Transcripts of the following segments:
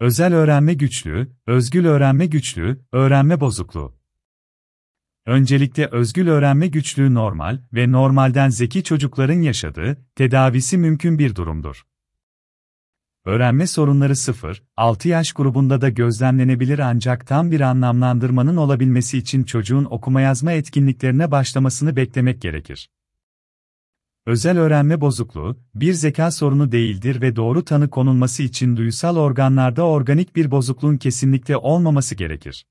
Özel öğrenme güçlüğü, özgül öğrenme güçlüğü, öğrenme bozukluğu. Öncelikle özgül öğrenme güçlüğü normal ve normalden zeki çocukların yaşadığı, tedavisi mümkün bir durumdur. Öğrenme sorunları 0-6 yaş grubunda da gözlemlenebilir ancak tam bir anlamlandırmanın olabilmesi için çocuğun okuma yazma etkinliklerine başlamasını beklemek gerekir. Özel öğrenme bozukluğu, bir zeka sorunu değildir ve doğru tanı konulması için duyusal organlarda organik bir bozukluğun kesinlikle olmaması gerekir.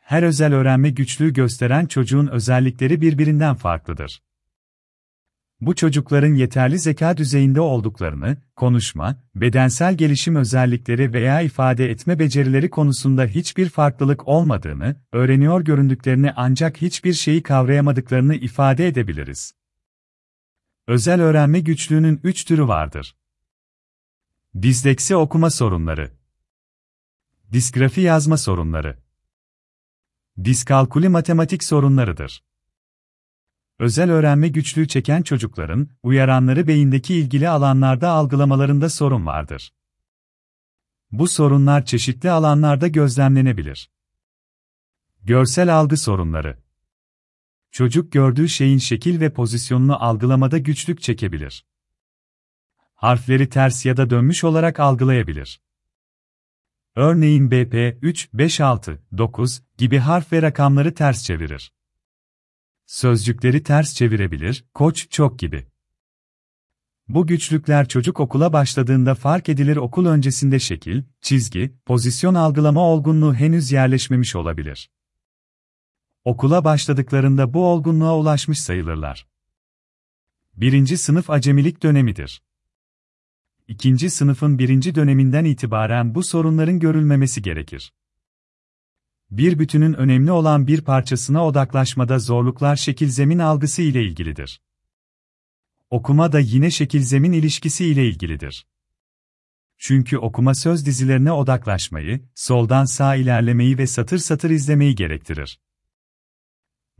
Her özel öğrenme güçlüğü gösteren çocuğun özellikleri birbirinden farklıdır. Bu çocukların yeterli zeka düzeyinde olduklarını, konuşma, bedensel gelişim özellikleri veya ifade etme becerileri konusunda hiçbir farklılık olmadığını, öğreniyor göründüklerini ancak hiçbir şeyi kavrayamadıklarını ifade edebiliriz. Özel öğrenme güçlüğünün üç türü vardır. Disleksi okuma sorunları. Disgrafi yazma sorunları. Diskalkuli matematik sorunlarıdır. Özel öğrenme güçlüğü çeken çocukların, uyaranları beyindeki ilgili alanlarda algılamalarında sorun vardır. Bu sorunlar çeşitli alanlarda gözlemlenebilir. Görsel algı sorunları Çocuk gördüğü şeyin şekil ve pozisyonunu algılamada güçlük çekebilir. Harfleri ters ya da dönmüş olarak algılayabilir. Örneğin BP 3, 5, 6, 9 gibi harf ve rakamları ters çevirir. Sözcükleri ters çevirebilir, koç çok gibi. Bu güçlükler çocuk okula başladığında fark edilir okul öncesinde şekil, çizgi, pozisyon algılama olgunluğu henüz yerleşmemiş olabilir. Okula başladıklarında bu olgunluğa ulaşmış sayılırlar. Birinci sınıf acemilik dönemidir. İkinci sınıfın birinci döneminden itibaren bu sorunların görülmemesi gerekir. Bir bütünün önemli olan bir parçasına odaklaşmada zorluklar şekil zemin algısı ile ilgilidir. Okuma da yine şekil zemin ilişkisi ile ilgilidir. Çünkü okuma söz dizilerine odaklaşmayı, soldan sağa ilerlemeyi ve satır satır izlemeyi gerektirir.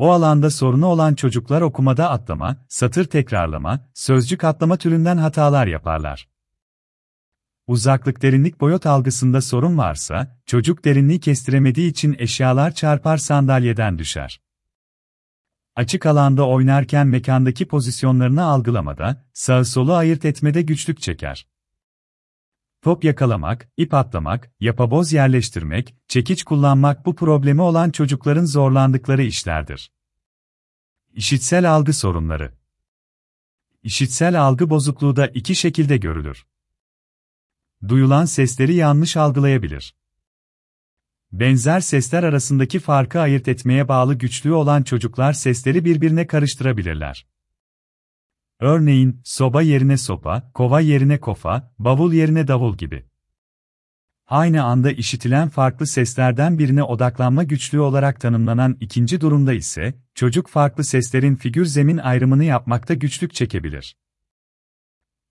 O alanda sorunu olan çocuklar okumada atlama, satır tekrarlama, sözcük atlama türünden hatalar yaparlar. Uzaklık derinlik boyut algısında sorun varsa, çocuk derinliği kestiremediği için eşyalar çarpar sandalyeden düşer. Açık alanda oynarken mekandaki pozisyonlarını algılamada, sağ solu ayırt etmede güçlük çeker. Top yakalamak, ip atlamak, yapaboz yerleştirmek, çekiç kullanmak bu problemi olan çocukların zorlandıkları işlerdir. İşitsel algı sorunları İşitsel algı bozukluğu da iki şekilde görülür. Duyulan sesleri yanlış algılayabilir. Benzer sesler arasındaki farkı ayırt etmeye bağlı güçlüğü olan çocuklar sesleri birbirine karıştırabilirler. Örneğin, soba yerine sopa, kova yerine kofa, bavul yerine davul gibi. Aynı anda işitilen farklı seslerden birine odaklanma güçlüğü olarak tanımlanan ikinci durumda ise, çocuk farklı seslerin figür zemin ayrımını yapmakta güçlük çekebilir.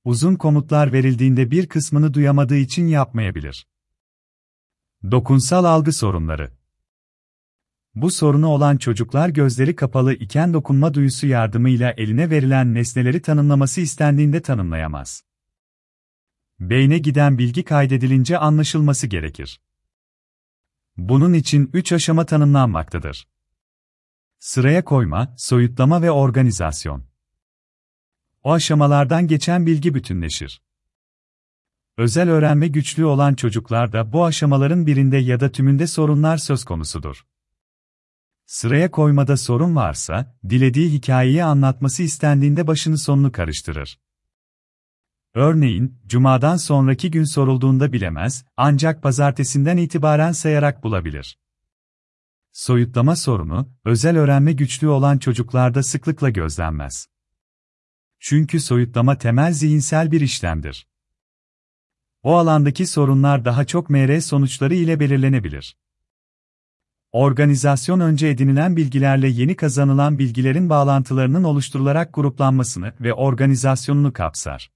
Uzun komutlar verildiğinde bir kısmını duyamadığı için yapmayabilir. Dokunsal algı sorunları bu sorunu olan çocuklar gözleri kapalı iken dokunma duyusu yardımıyla eline verilen nesneleri tanımlaması istendiğinde tanımlayamaz. Beyne giden bilgi kaydedilince anlaşılması gerekir. Bunun için üç aşama tanımlanmaktadır. Sıraya koyma, soyutlama ve organizasyon. O aşamalardan geçen bilgi bütünleşir. Özel öğrenme güçlüğü olan çocuklarda bu aşamaların birinde ya da tümünde sorunlar söz konusudur. Sıraya koymada sorun varsa, dilediği hikayeyi anlatması istendiğinde başını sonunu karıştırır. Örneğin, cumadan sonraki gün sorulduğunda bilemez, ancak pazartesinden itibaren sayarak bulabilir. Soyutlama sorunu, özel öğrenme güçlüğü olan çocuklarda sıklıkla gözlenmez. Çünkü soyutlama temel zihinsel bir işlemdir. O alandaki sorunlar daha çok MR sonuçları ile belirlenebilir. Organizasyon önce edinilen bilgilerle yeni kazanılan bilgilerin bağlantılarının oluşturularak gruplanmasını ve organizasyonunu kapsar.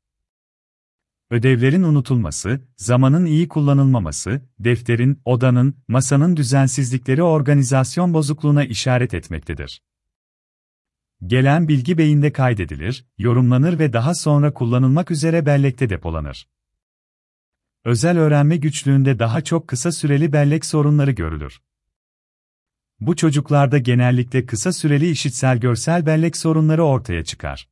Ödevlerin unutulması, zamanın iyi kullanılmaması, defterin, odanın, masanın düzensizlikleri organizasyon bozukluğuna işaret etmektedir. Gelen bilgi beyinde kaydedilir, yorumlanır ve daha sonra kullanılmak üzere bellekte depolanır. Özel öğrenme güçlüğünde daha çok kısa süreli bellek sorunları görülür. Bu çocuklarda genellikle kısa süreli işitsel görsel bellek sorunları ortaya çıkar.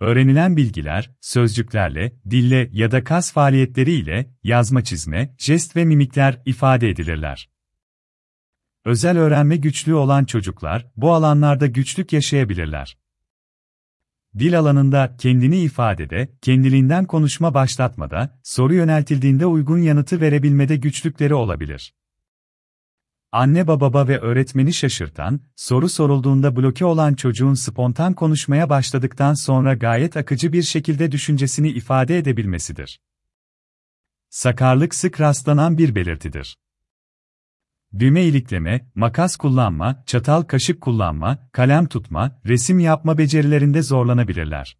Öğrenilen bilgiler, sözcüklerle, dille ya da kas faaliyetleriyle, yazma çizme, jest ve mimikler ifade edilirler. Özel öğrenme güçlüğü olan çocuklar, bu alanlarda güçlük yaşayabilirler. Dil alanında kendini ifadede, kendiliğinden konuşma başlatmada, soru yöneltildiğinde uygun yanıtı verebilmede güçlükleri olabilir. Anne baba ve öğretmeni şaşırtan, soru sorulduğunda bloke olan çocuğun spontan konuşmaya başladıktan sonra gayet akıcı bir şekilde düşüncesini ifade edebilmesidir. Sakarlık sık rastlanan bir belirtidir. Düğme ilikleme, makas kullanma, çatal kaşık kullanma, kalem tutma, resim yapma becerilerinde zorlanabilirler.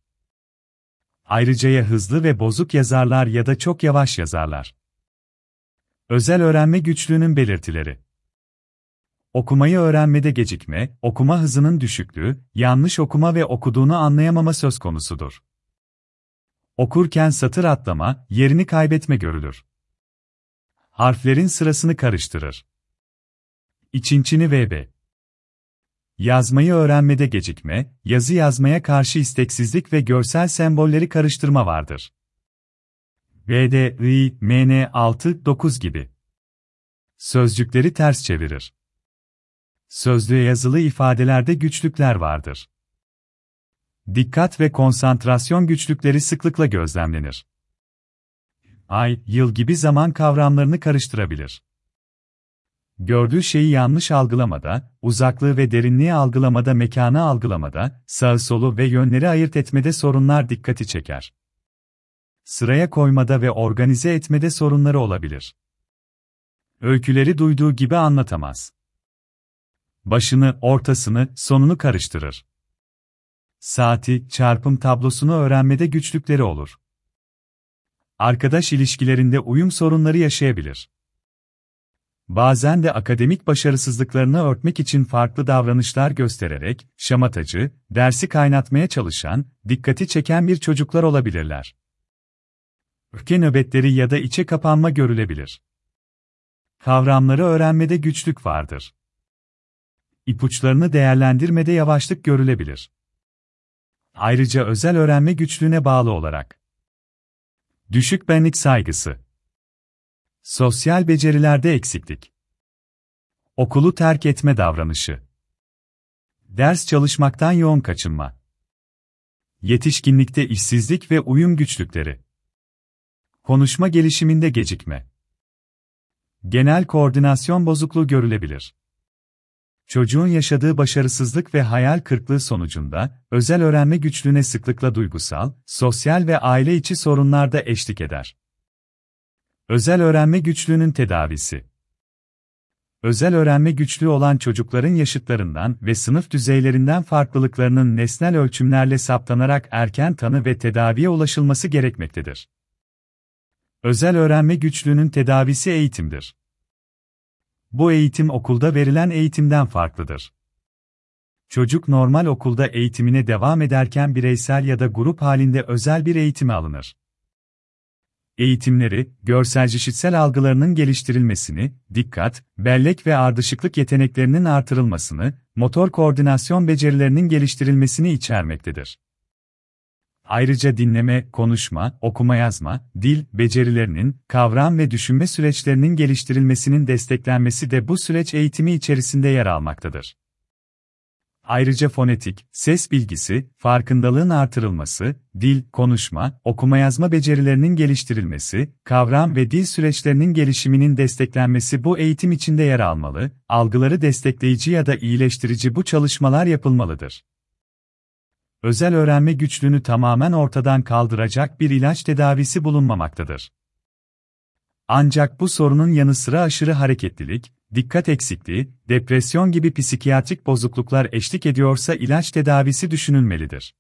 Ayrıca ya hızlı ve bozuk yazarlar ya da çok yavaş yazarlar. Özel öğrenme güçlüğünün belirtileri Okumayı öğrenmede gecikme, okuma hızının düşüklüğü, yanlış okuma ve okuduğunu anlayamama söz konusudur. Okurken satır atlama, yerini kaybetme görülür. Harflerin sırasını karıştırır. İçinçini VB Yazmayı öğrenmede gecikme, yazı yazmaya karşı isteksizlik ve görsel sembolleri karıştırma vardır. VD, I, MN 6, 9 gibi. Sözcükleri ters çevirir. Sözlüğe yazılı ifadelerde güçlükler vardır. Dikkat ve konsantrasyon güçlükleri sıklıkla gözlemlenir. Ay, yıl gibi zaman kavramlarını karıştırabilir. Gördüğü şeyi yanlış algılamada, uzaklığı ve derinliği algılamada, mekanı algılamada, sağı solu ve yönleri ayırt etmede sorunlar dikkati çeker. Sıraya koymada ve organize etmede sorunları olabilir. Öyküleri duyduğu gibi anlatamaz başını, ortasını, sonunu karıştırır. Saati, çarpım tablosunu öğrenmede güçlükleri olur. Arkadaş ilişkilerinde uyum sorunları yaşayabilir. Bazen de akademik başarısızlıklarını örtmek için farklı davranışlar göstererek, şamatacı, dersi kaynatmaya çalışan, dikkati çeken bir çocuklar olabilirler. Öfke nöbetleri ya da içe kapanma görülebilir. Kavramları öğrenmede güçlük vardır ipuçlarını değerlendirmede yavaşlık görülebilir. Ayrıca özel öğrenme güçlüğüne bağlı olarak. Düşük benlik saygısı, sosyal becerilerde eksiklik, okulu terk etme davranışı, ders çalışmaktan yoğun kaçınma, yetişkinlikte işsizlik ve uyum güçlükleri, konuşma gelişiminde gecikme, genel koordinasyon bozukluğu görülebilir. Çocuğun yaşadığı başarısızlık ve hayal kırıklığı sonucunda, özel öğrenme güçlüğüne sıklıkla duygusal, sosyal ve aile içi sorunlar da eşlik eder. Özel öğrenme güçlüğünün tedavisi Özel öğrenme güçlüğü olan çocukların yaşıtlarından ve sınıf düzeylerinden farklılıklarının nesnel ölçümlerle saptanarak erken tanı ve tedaviye ulaşılması gerekmektedir. Özel öğrenme güçlüğünün tedavisi eğitimdir. Bu eğitim okulda verilen eğitimden farklıdır. Çocuk normal okulda eğitimine devam ederken bireysel ya da grup halinde özel bir eğitime alınır. Eğitimleri, görsel algılarının geliştirilmesini, dikkat, bellek ve ardışıklık yeteneklerinin artırılmasını, motor koordinasyon becerilerinin geliştirilmesini içermektedir. Ayrıca dinleme, konuşma, okuma yazma, dil becerilerinin, kavram ve düşünme süreçlerinin geliştirilmesinin desteklenmesi de bu süreç eğitimi içerisinde yer almaktadır. Ayrıca fonetik, ses bilgisi, farkındalığın artırılması, dil, konuşma, okuma yazma becerilerinin geliştirilmesi, kavram ve dil süreçlerinin gelişiminin desteklenmesi bu eğitim içinde yer almalı, algıları destekleyici ya da iyileştirici bu çalışmalar yapılmalıdır özel öğrenme güçlüğünü tamamen ortadan kaldıracak bir ilaç tedavisi bulunmamaktadır. Ancak bu sorunun yanı sıra aşırı hareketlilik, dikkat eksikliği, depresyon gibi psikiyatrik bozukluklar eşlik ediyorsa ilaç tedavisi düşünülmelidir.